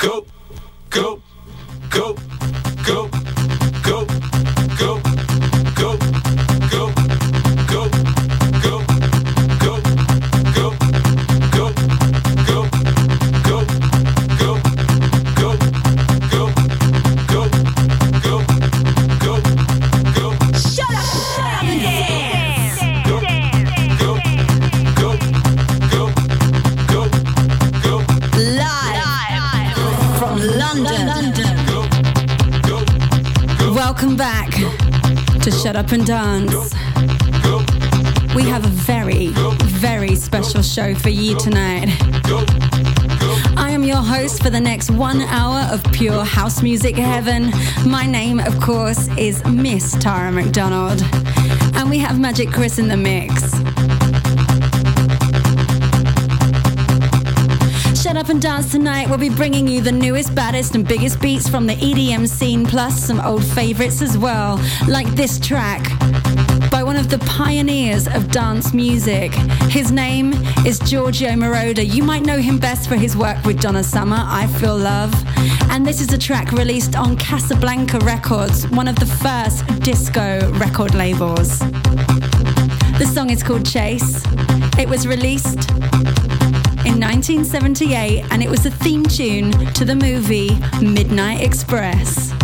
Up and Dance. We have a very, very special show for you tonight. I am your host for the next one hour of pure house music heaven. My name, of course, is Miss Tara McDonald. And we have Magic Chris in the mix. Shut Up and Dance tonight, we'll be bringing you the newest, baddest, and biggest beats from the EDM scene, plus some old favorites as well, like this track the pioneers of dance music. His name is Giorgio Moroder. You might know him best for his work with Donna Summer, I Feel Love. And this is a track released on Casablanca Records, one of the first disco record labels. The song is called Chase. It was released in 1978 and it was the theme tune to the movie Midnight Express.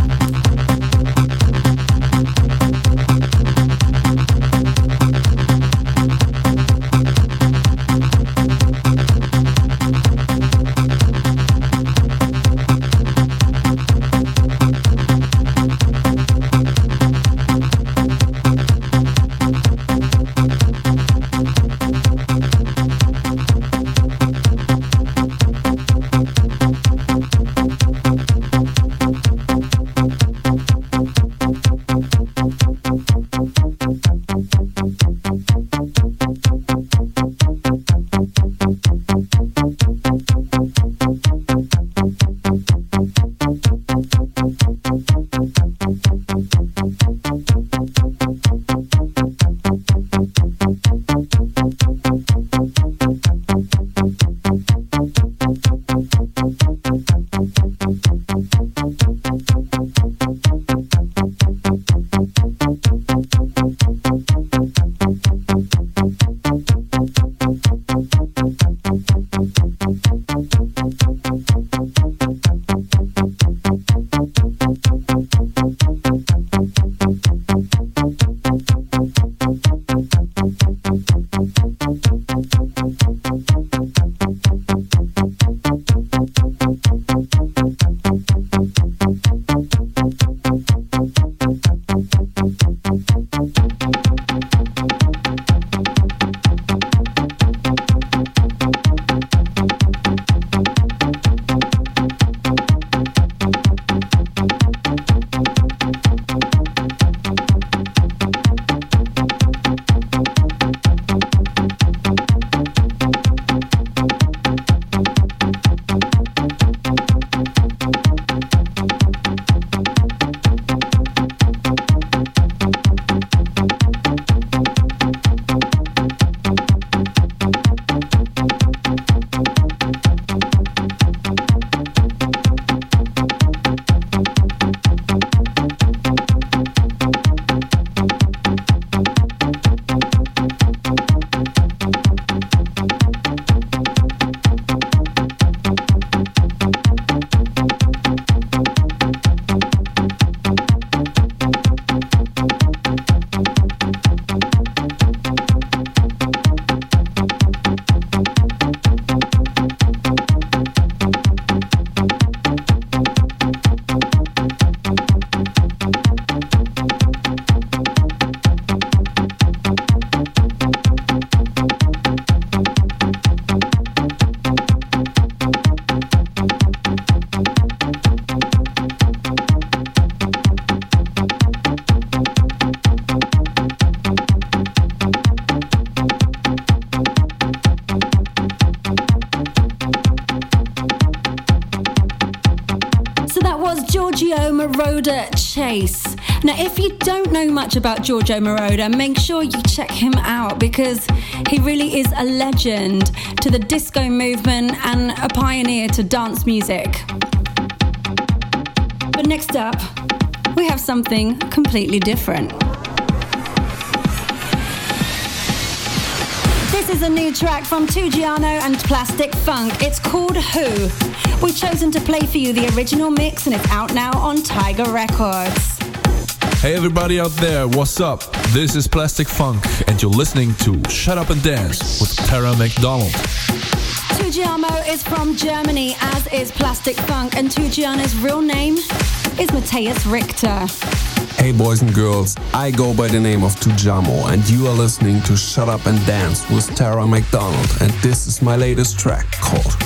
If you don't know much about Giorgio Moroder, make sure you check him out because he really is a legend to the disco movement and a pioneer to dance music. But next up, we have something completely different. This is a new track from Tujamo and Plastik Funk. It's called Who. We've chosen to play for you the original mix and it's out now on Tiger Records. Hey everybody out there, what's up? This is Plastik Funk and you're listening to Shut Up and Dance with Tara McDonald. Tujamo is from Germany, as is Plastik Funk, and Tujamo's real name is Matthias Richter. Hey boys and girls, I go by the name of Tujamo and you are listening to Shut Up and Dance with Tara McDonald and this is my latest track called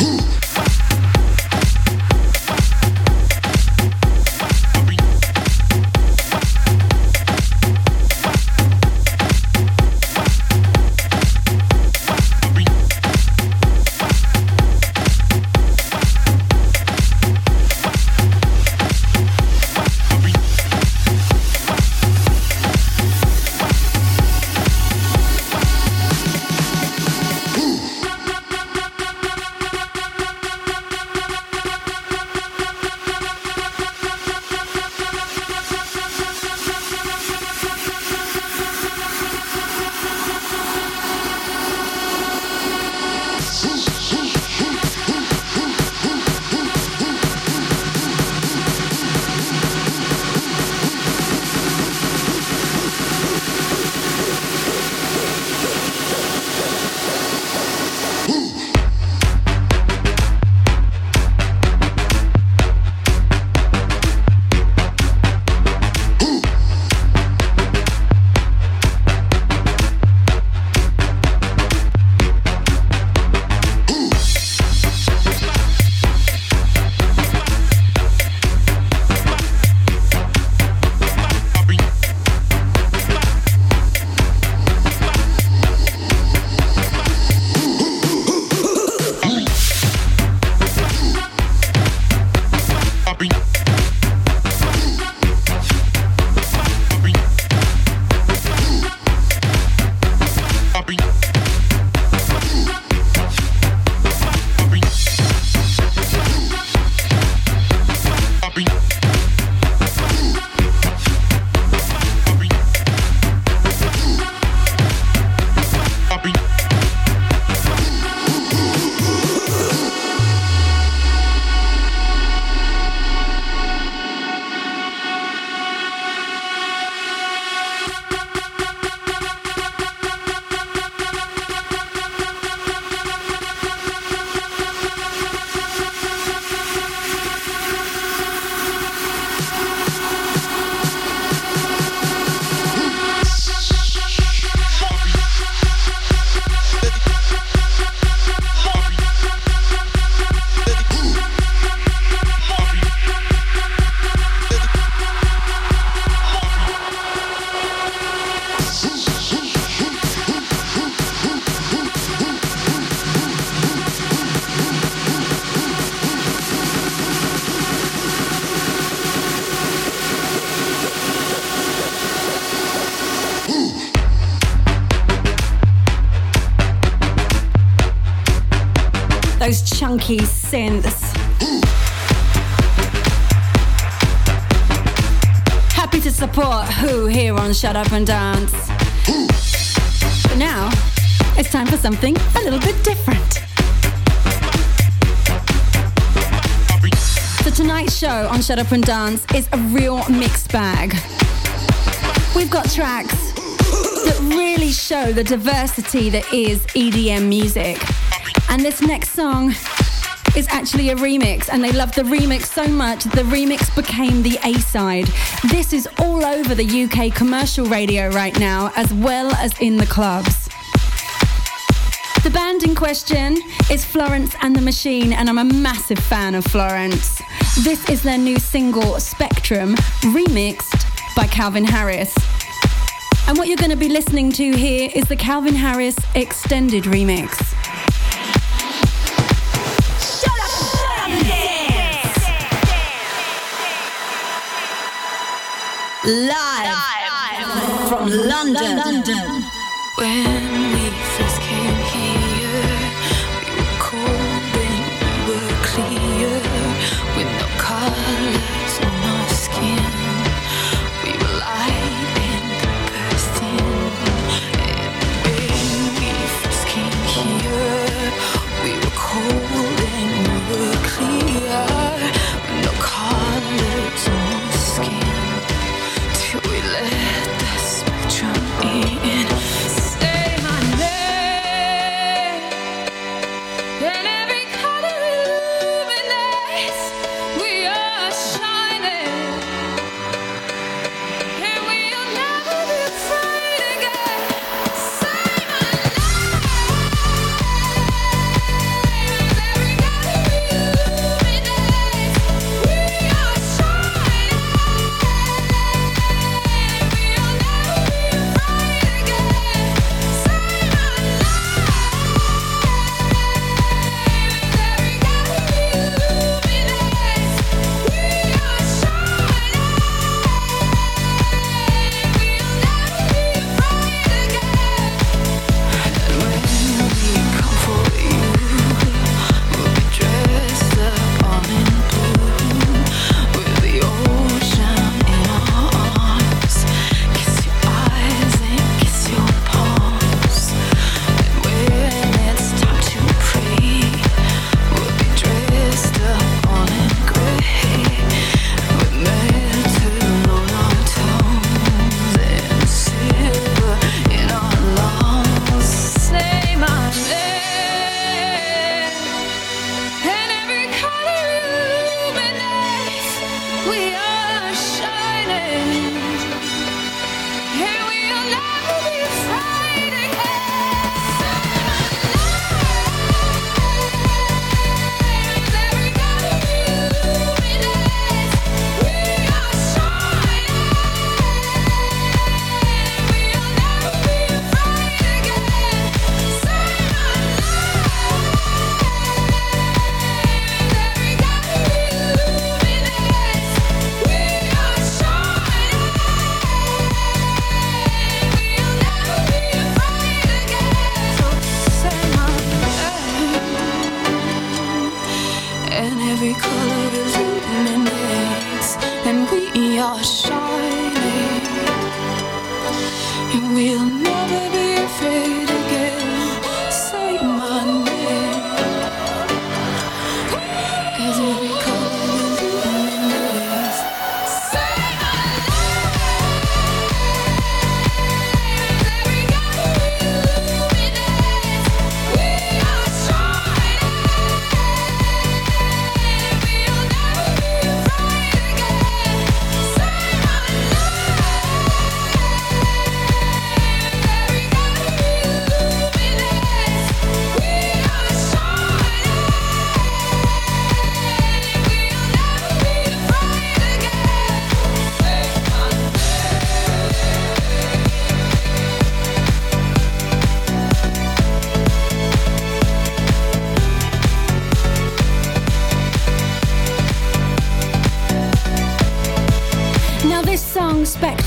funky Shut Up and Dance. But now, it's time for something a little bit different. So tonight's show on Shut Up and Dance is a real mixed bag. We've got tracks that really show the diversity that is EDM music. And this next song is actually a remix, and they loved the remix so much the remix became the A side. This is all over the UK commercial radio right now, as well as in the clubs. The band in question is Florence and the Machine, and I'm a massive fan of Florence. This is their new single, Spectrum, remixed by Calvin Harris. And what you're going to be listening to here is the Calvin Harris extended remix. Live, Live. from London. London.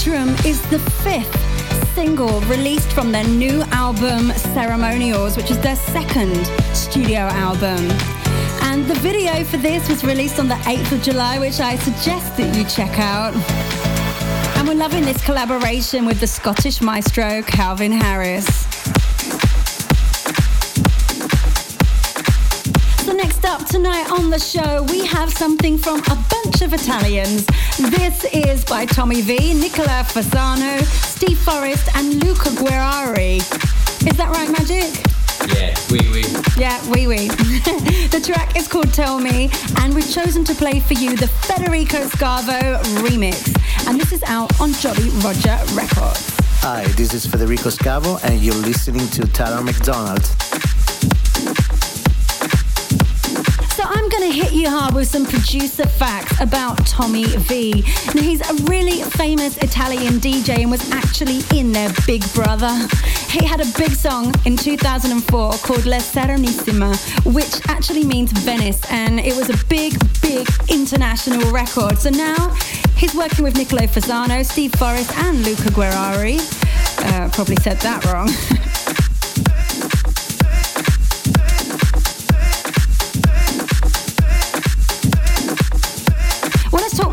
Spectrum, is the fifth single released from their new album, Ceremonials, which is their second studio album. And the video for this was released on the 8th of July, which I suggest that you check out. And we're loving this collaboration with the Scottish maestro Calvin Harris. So next up tonight on the show, we have something from a bunch of Italians. This is by Tommy V, Nicola Fasano, Steve Forrest, and Luca Guerrari. Is that right, Magic? Yeah, oui, oui. Yeah, wee wee. the track is called Tell Me, and we've chosen to play for you the Federico Scavo remix. And this is out on Jolly Roger Records. Hi, this is Federico Scavo, and you're listening to Tara McDonald. Hard with some producer facts about Tommy V. Now he's a really famous Italian DJ and was actually in their Big Brother. He had a big song in 2004 called La Serenissima, which actually means Venice, and it was a big, big international record. So now he's working with Nicolo Fasano, Steve Forrest, and Luca Guerrari. Uh, probably said that wrong.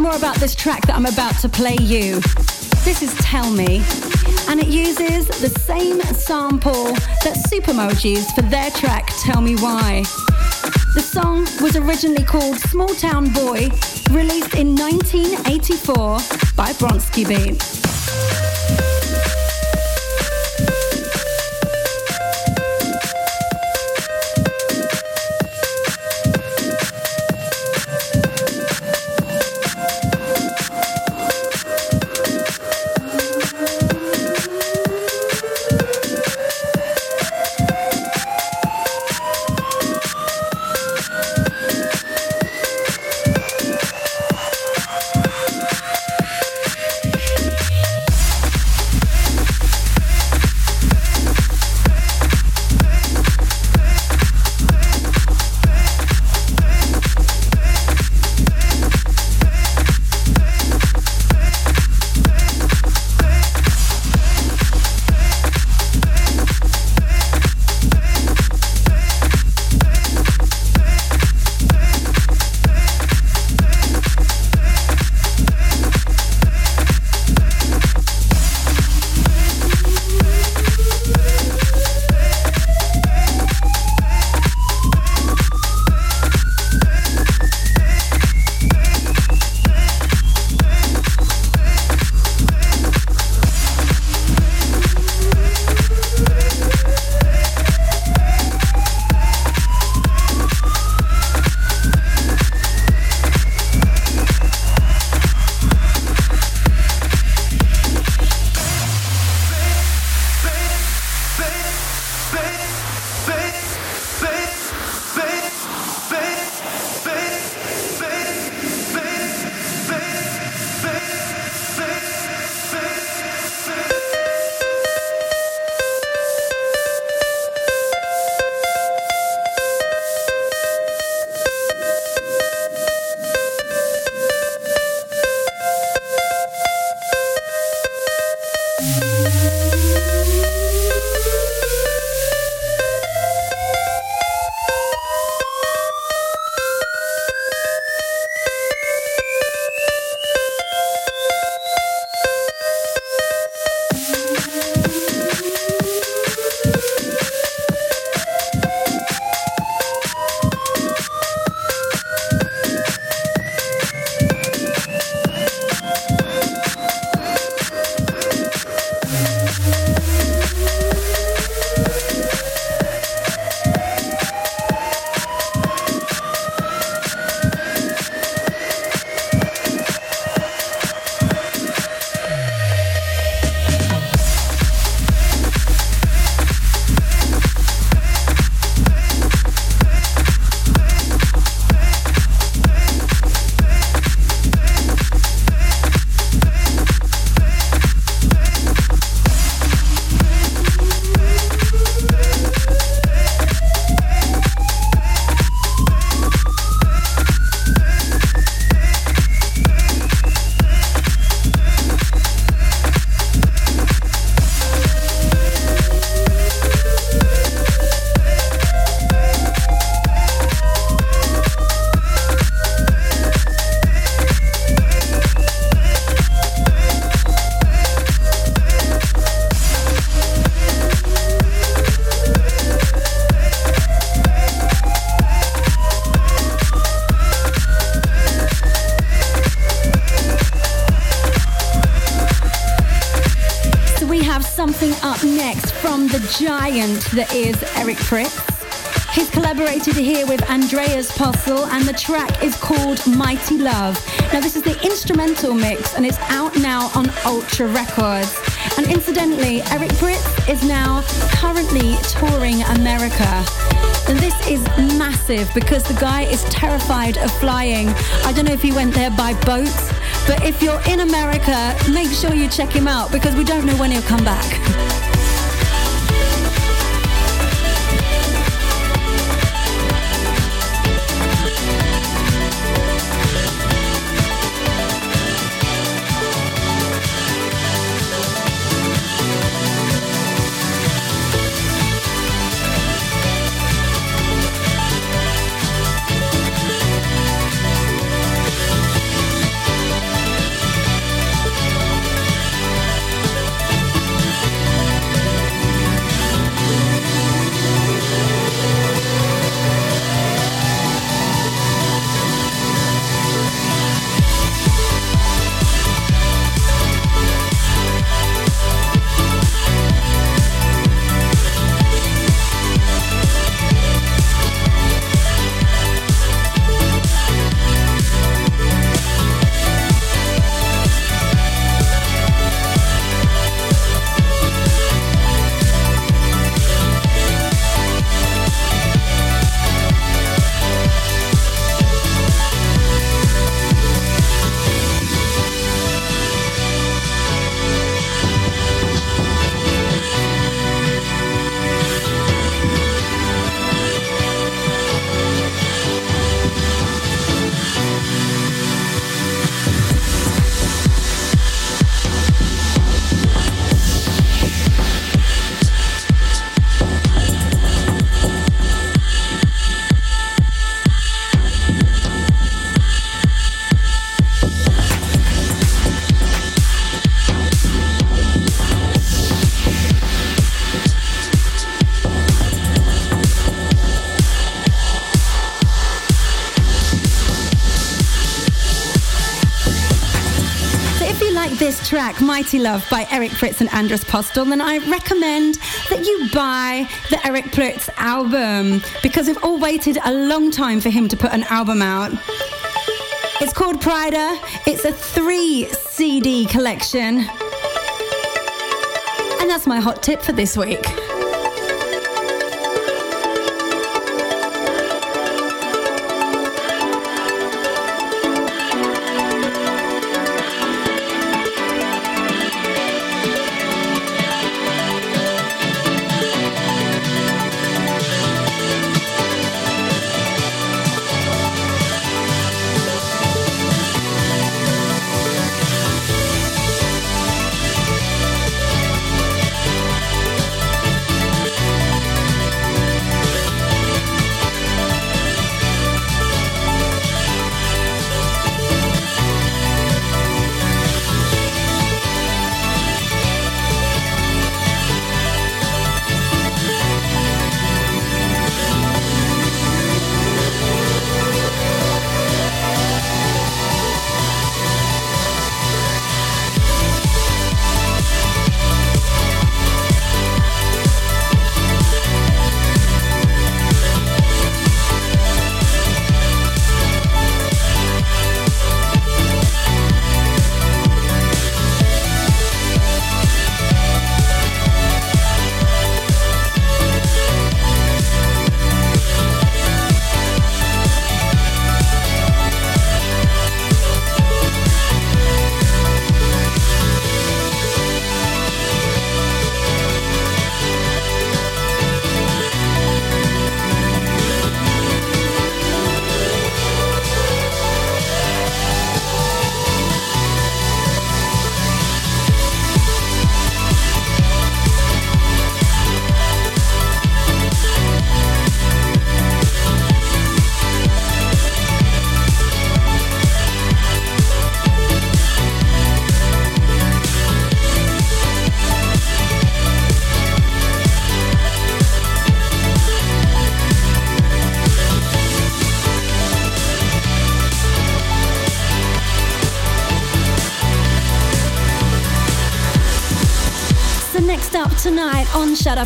more about this track that I'm about to play you. This is Tell Me, and it uses the same sample that Supermojis for their track Tell Me Why. The song was originally called Small Town Boy, released in 1984 by Bronski Beat. Giant that is Eric Prydz. He's collaborated here with Andreas Postel and the track is called Mighty Love. Now this is the instrumental mix and it's out now on Ultra Records. And incidentally, Eric Prydz is now currently touring America. And this is massive because the guy is terrified of flying. I don't know if he went there by boat, but if you're in America, make sure you check him out because we don't know when he'll come back. Love by Eric Prydz and Andres Postel, then I recommend that you buy the Eric Prydz album because we've all waited a long time for him to put an album out. It's called Pryda. It's a three CD collection. And that's my hot tip for this week.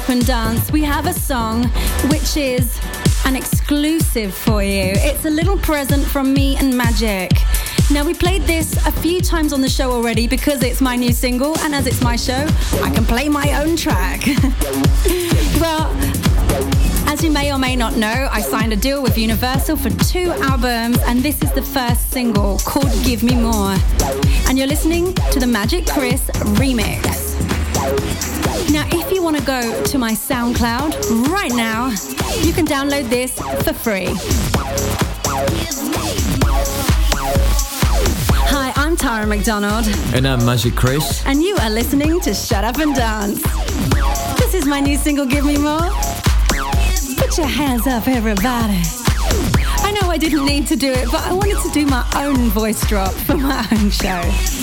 Up and Dance, we have a song which is an exclusive for you. It's a little present from me and Magic. Now, we played this a few times on the show already because it's my new single, and as it's my show, I can play my own track. well, as you may or may not know, I signed a deal with Universal for two albums, and this is the first single called Give Me More. And you're listening to the Magic Chris remix. Now, if you want to go to my SoundCloud right now, you can download this for free. Hi, I'm Tara McDonald, And I'm Magic Chris. and you are listening to Shut Up and Dance. This is my new single, Give Me More. Put your hands up, everybody. I know I didn't need to do it, but I wanted to do my own voice drop for my own show.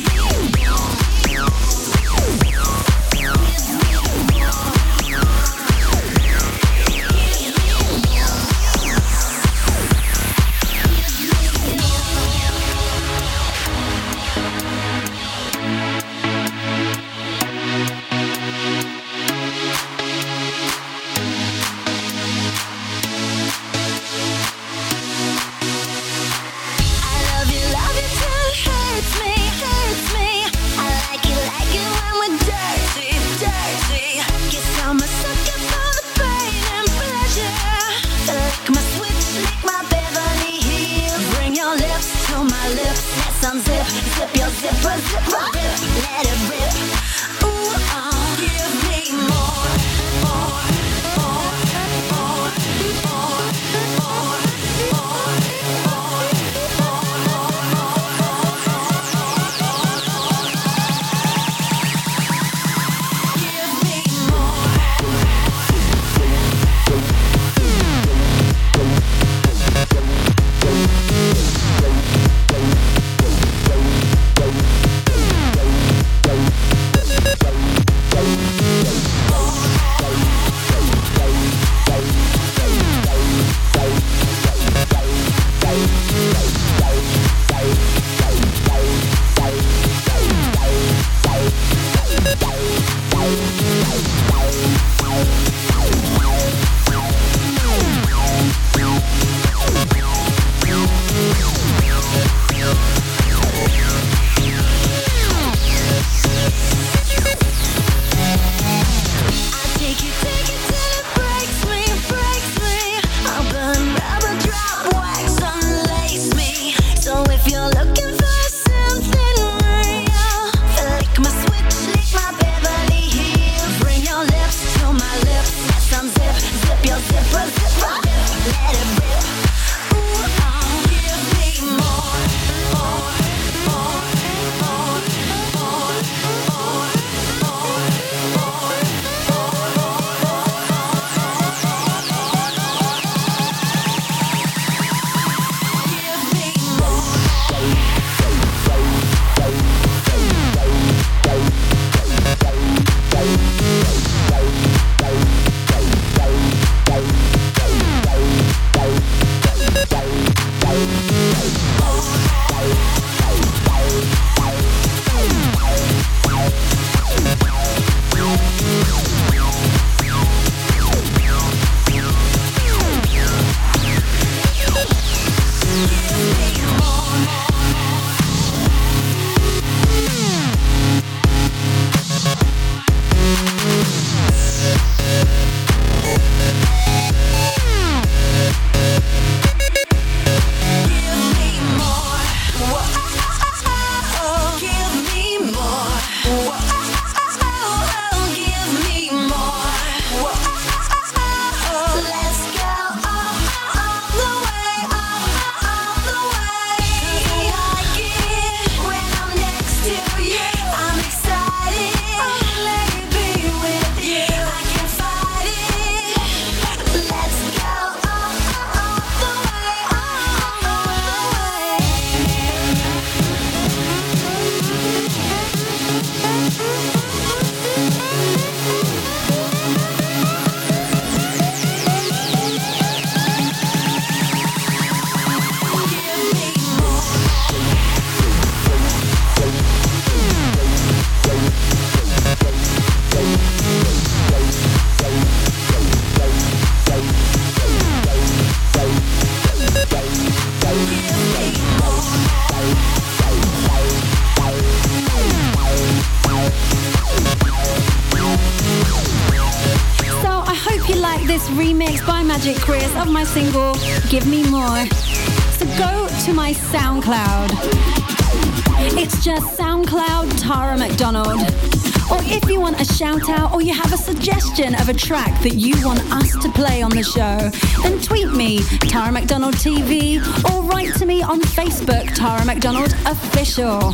Or you have a suggestion of a track that you want us to play on the show, then tweet me, Tara McDonald TV, or write to me on Facebook, Tara McDonald Official.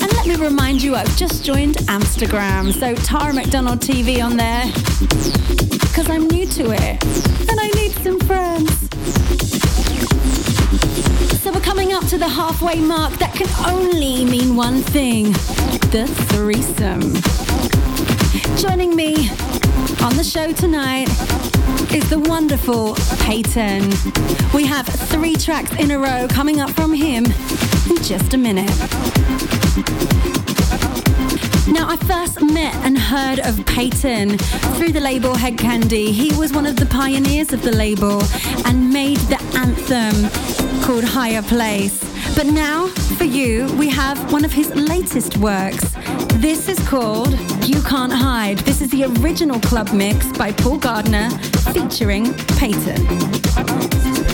And let me remind you, I've just joined Instagram, so Tara McDonald TV on there, because I'm new to it and I need some friends. So we're coming up to the halfway mark. That can only mean one thing the threesome. On the show tonight is the wonderful Peyton. We have three tracks in a row coming up from him in just a minute. Now, I first met and heard of Peyton through the label Hed Kandi. He was one of the pioneers of the label and made the anthem called Higher Place. But now, for you, we have one of his latest works. This is called You Can't Hide. This is the original club mix by Paul Gardner featuring Peyton.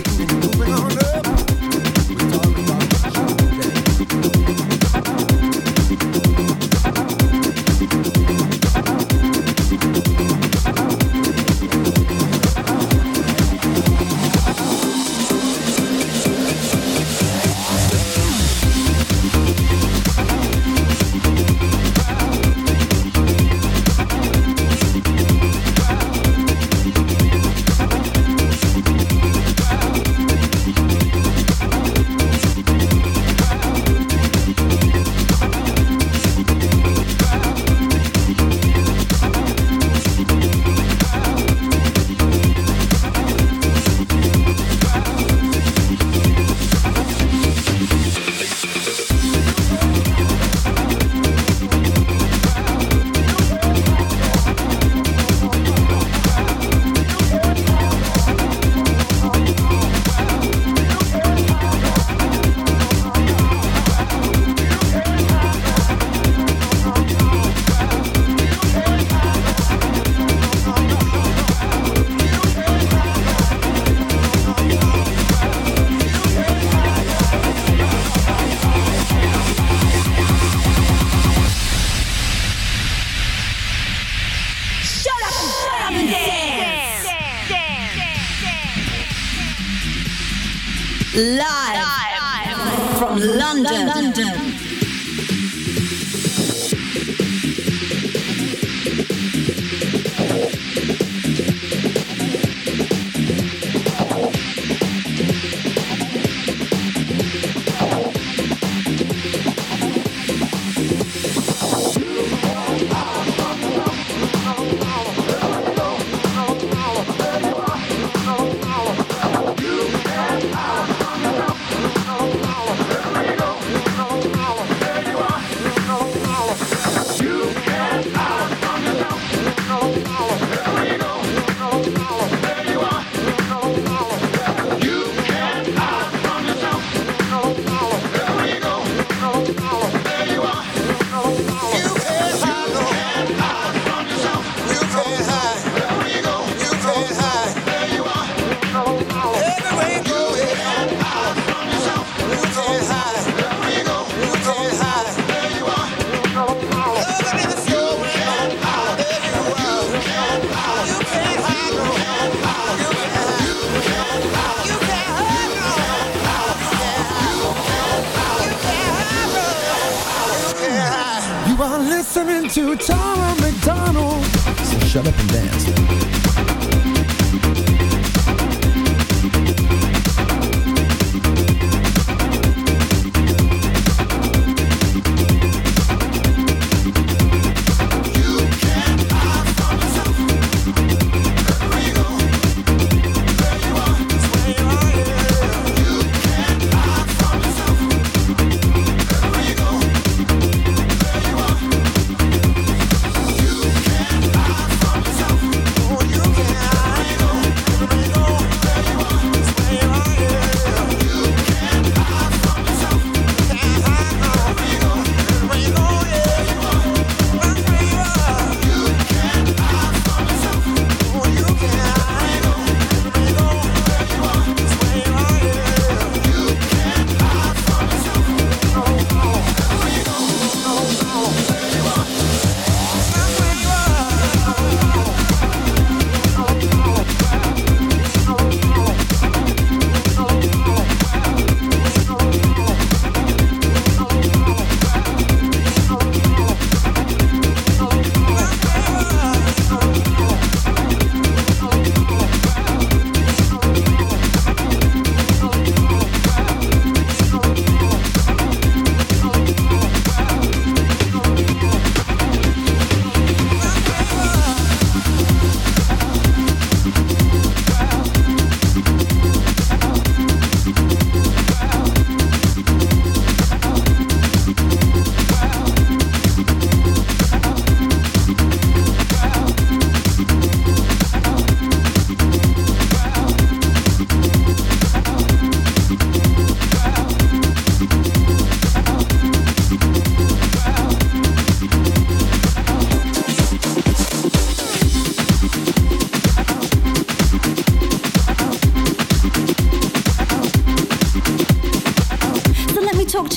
Live,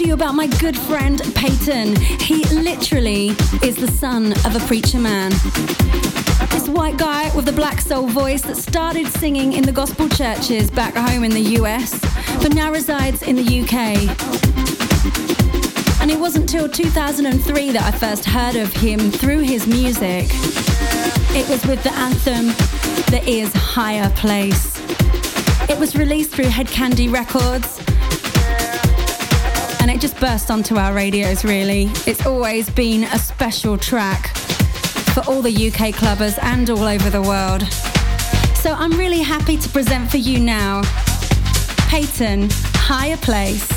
about my good friend Peyton. He literally is the son of a preacher man. This white guy with the black soul voice that started singing in the gospel churches back home in the US, but now resides in the UK. And it wasn't till 2003 that I first heard of him through his music. It was with the anthem that is Higher Place. It was released through Hed Kandi Records. And it just burst onto our radios, really. It's always been a special track for all the UK clubbers and all over the world. So I'm really happy to present for you now Peyton, Higher Place.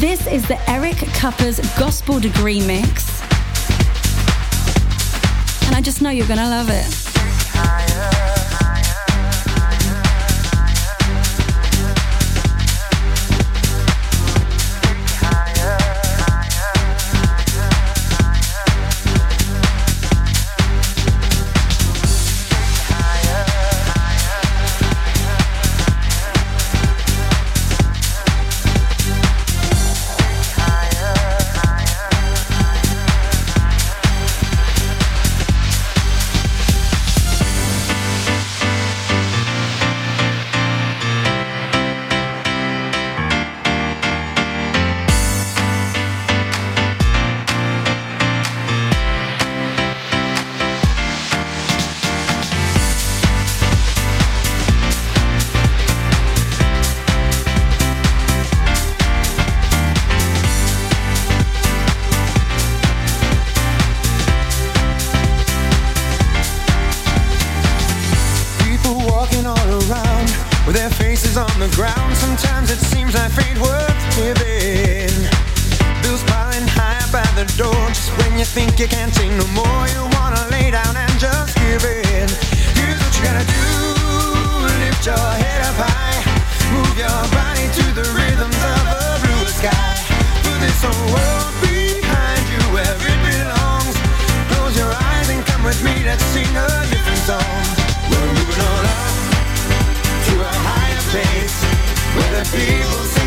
This is the Eric Kupper's Gospel Degree Mix. And I just know you're going to love it. With their faces on the ground. Sometimes it seems like fate worth living. Bills piling high at the door. Just when you think you can't take no more, where the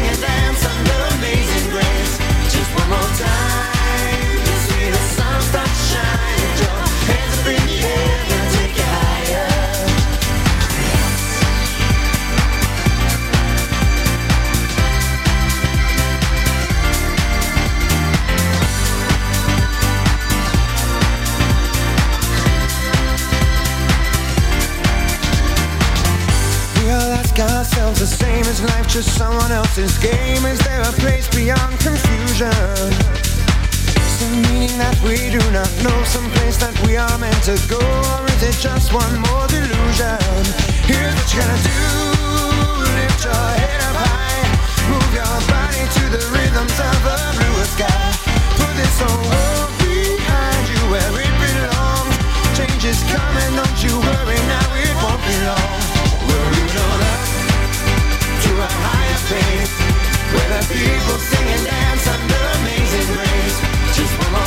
else's game? Is there a place beyond confusion? Some meaning that we do not know Some place that we are meant to go Or is it just one more delusion? Here's what you gotta do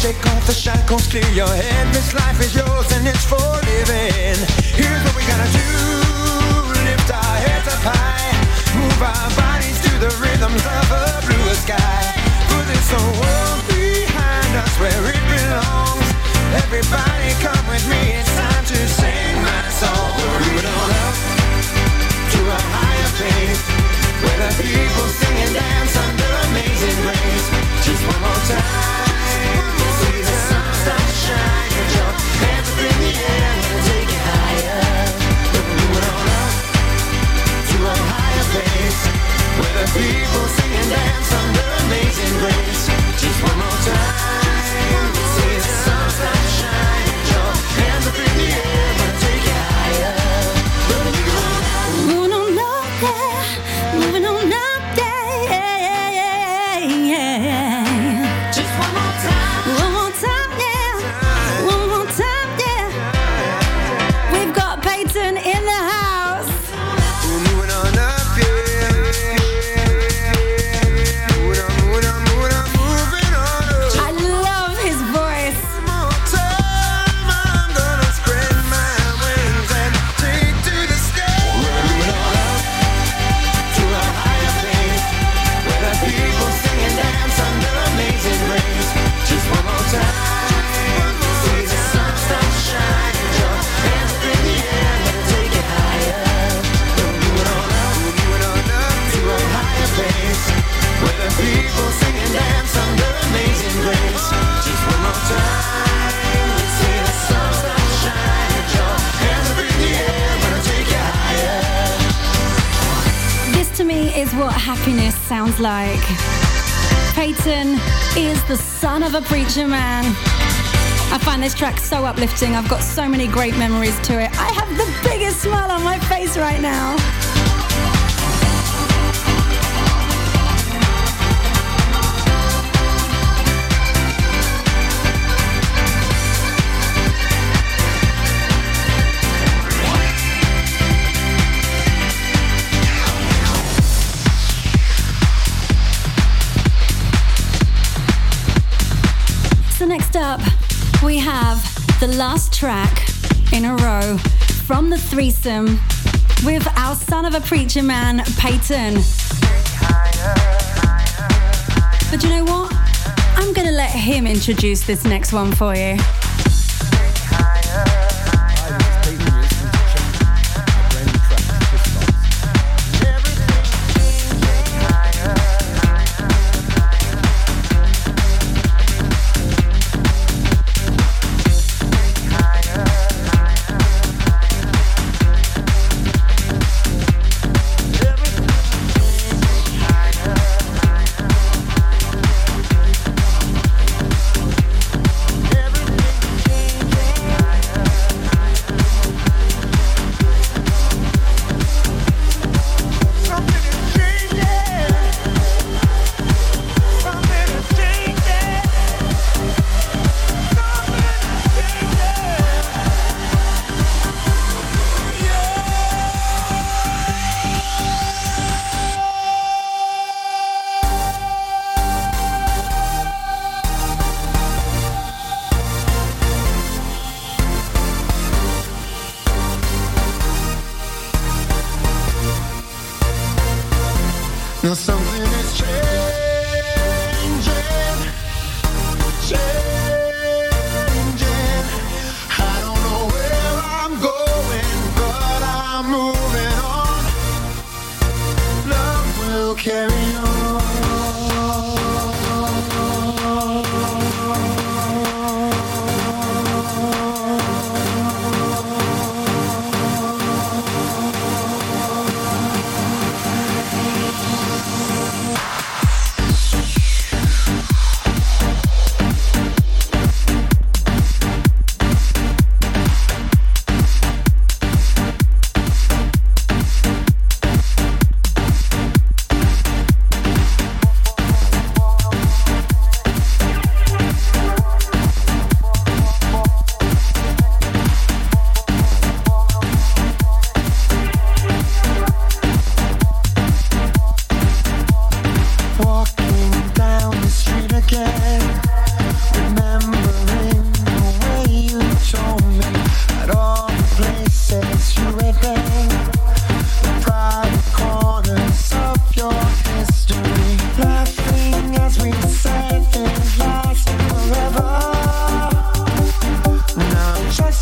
shake off the shackles, clear your head. This life is yours and it's for living. Here's what we gotta do: lift our heads up high, move our bodies to the rhythms of a bluer sky. Put this whole world behind us where it belongs. Everybody come with me, it's time to sing my song. We're moving on up to a higher place where the people sing and dance under amazing grace. Just one more time, people sing and dance under amazing grace. Just one more like. Peyton is the son of a preacher man. I find this track so uplifting. I've got so many great memories to it. I have the biggest smile on my face right now. The last track in a row from the threesome with our son of a preacher man, Peyton. But you know what? I'm gonna let him introduce this next one for you.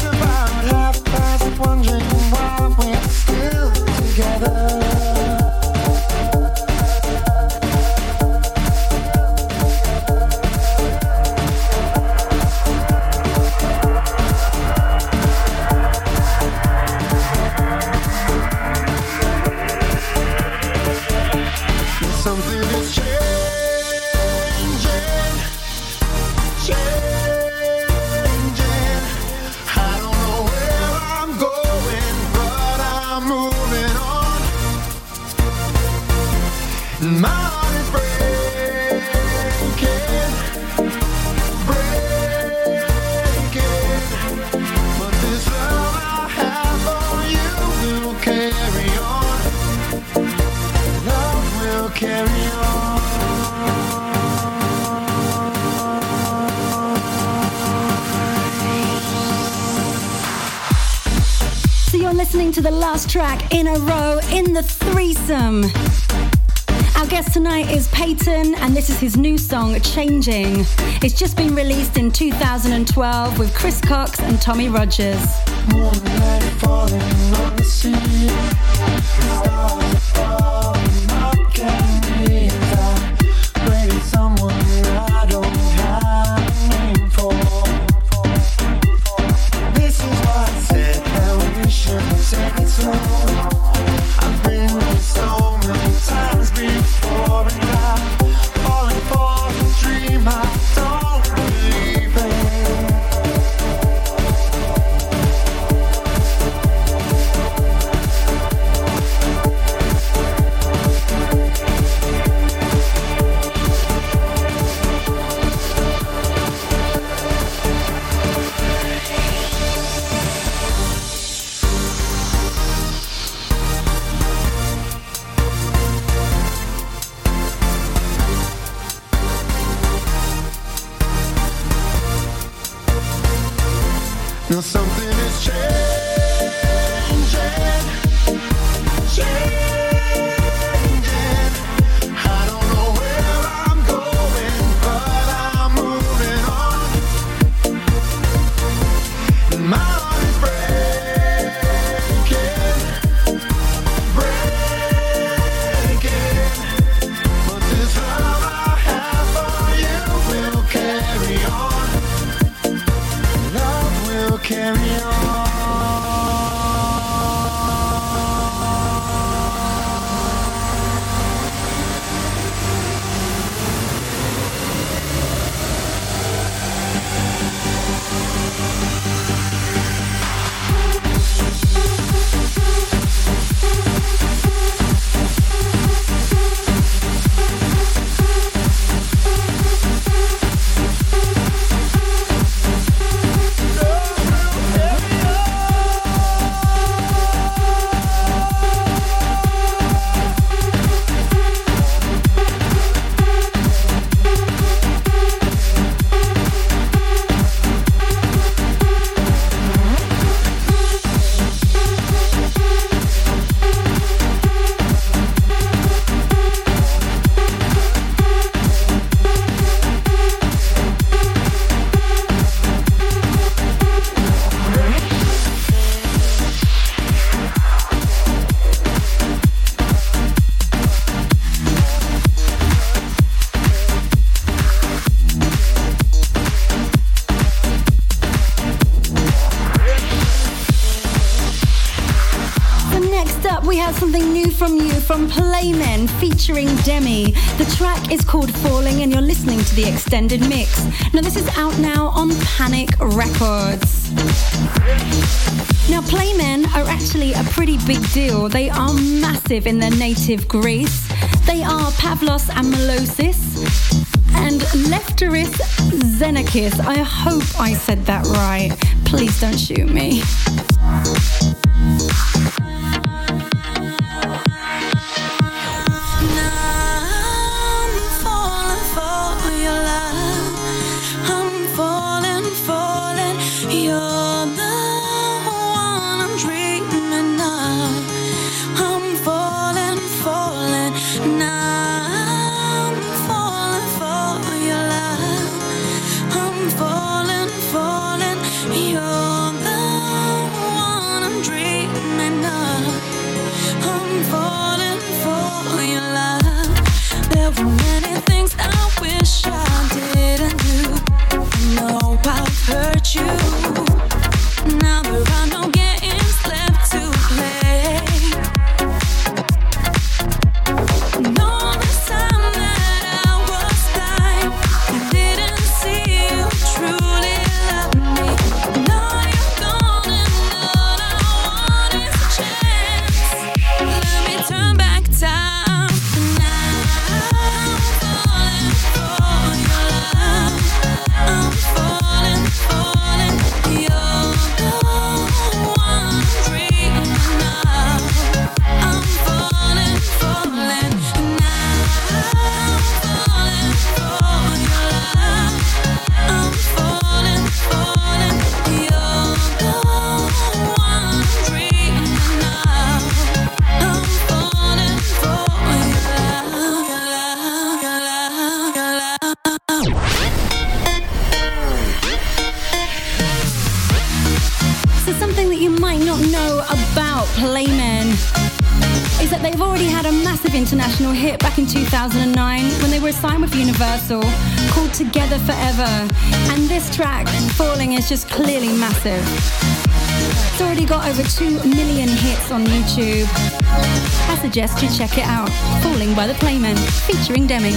About half past, wondering track in a row in the threesome. Our guest tonight is Peyton, and this is his new song, Changing. It's just been released in 2012 with Chris Cox and Tommy Rogers. Laymen featuring Demy. The track is called Falling, and you're listening to the extended mix. Now, this is out now on Panic Records. Now, Playmen are actually a pretty big deal. They are massive in their native Greece. They are Pavlos and Melosis and Lefteris Xenakis. I hope I said that right. Please don't shoot me. 2009 when they were signed with Universal, called Together Forever. And this track, Falling, is just clearly massive. It's already got over 2 million hits on YouTube. I suggest you check it out. Falling by the Playmen, featuring Demy.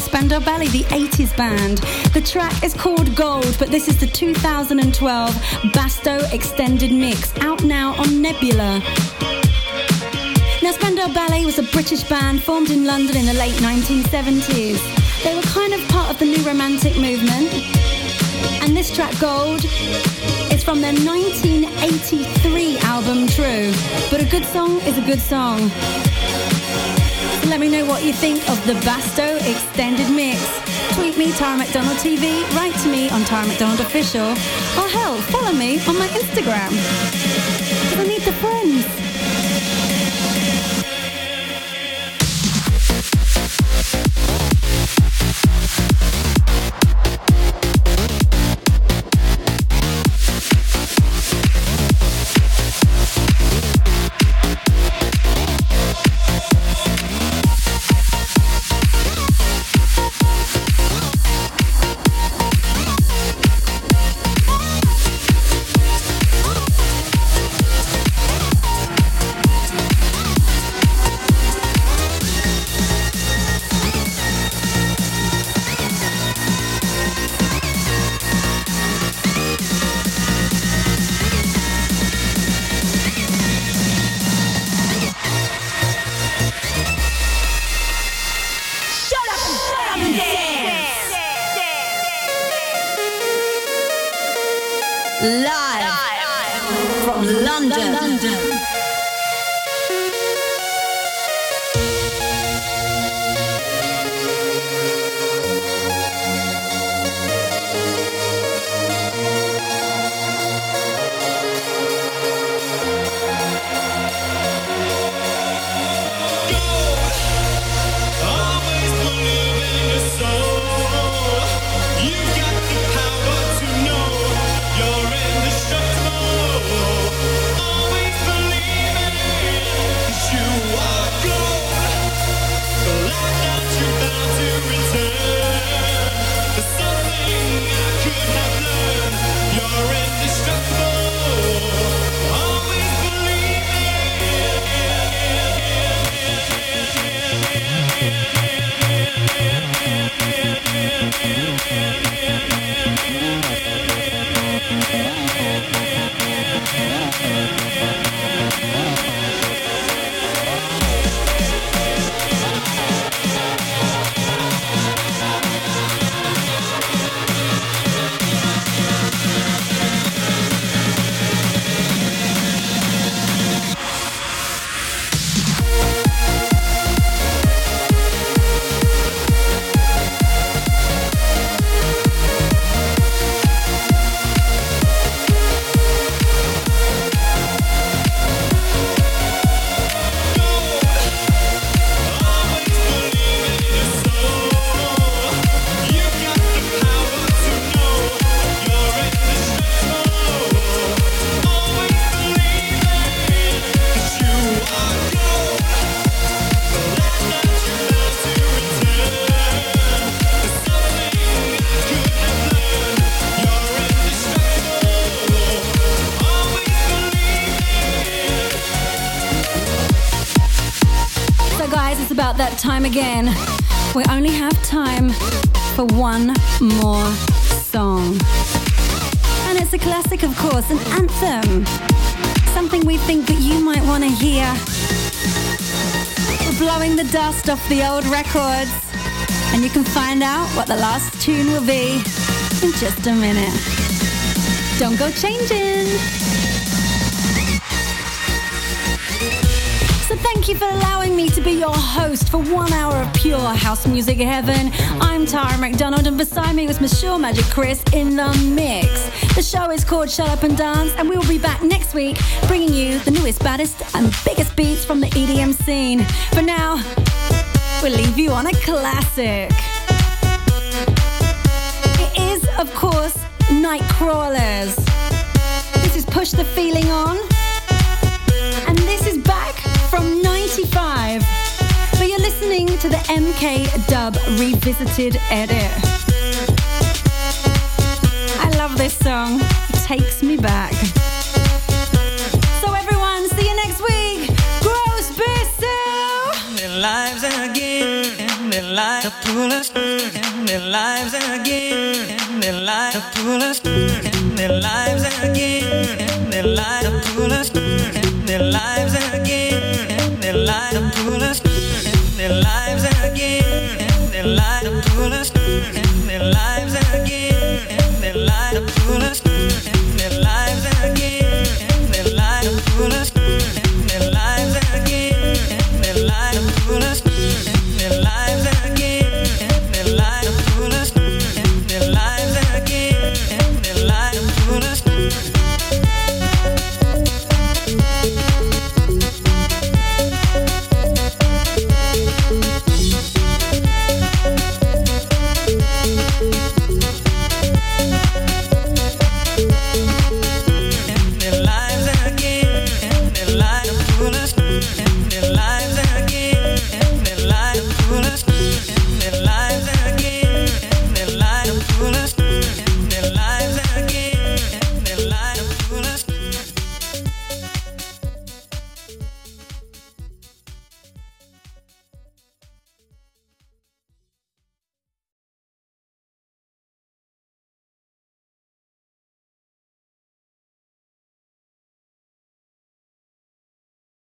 Spandau Ballet, the 80s band. The track is called Gold, but this is the 2012 Basto Extended Mix, out now on Nebula. Now, Spandau Ballet was a British band formed in London in the late 1970s. They were kind of part of the new romantic movement. And this track, Gold, is from their 1983 album, True. But a good song is a good song. Let me know what you think of the Basto Extended Mix. Tweet me, Tara McDonald TV, write to me on Tara McDonald Official, or hell, follow me on my Instagram. I need the friends. Something we think that you might want to hear. We're blowing the dust off the old records. And you can find out what the last tune will be in just a minute. Don't go changing. So thank you for allowing me to be your host for one hour of pure house music heaven. I'm Tara McDonald, and beside me was Michelle Magic Chris in the mix. The show is called Shut Up and Dance, and we will be back next week bringing you the newest, baddest, and biggest beats from the EDM scene. For now, we'll leave you on a classic. It is, of course, Night Crawlers. This is Push the Feeling On. And this is back from 95. But you're listening to the MK Dub Revisited edit song takes me back. So, everyone, see you next week. Gross Bissell! Their lives again, their lives to pull us. their lives again, their lives to pull us. their lives.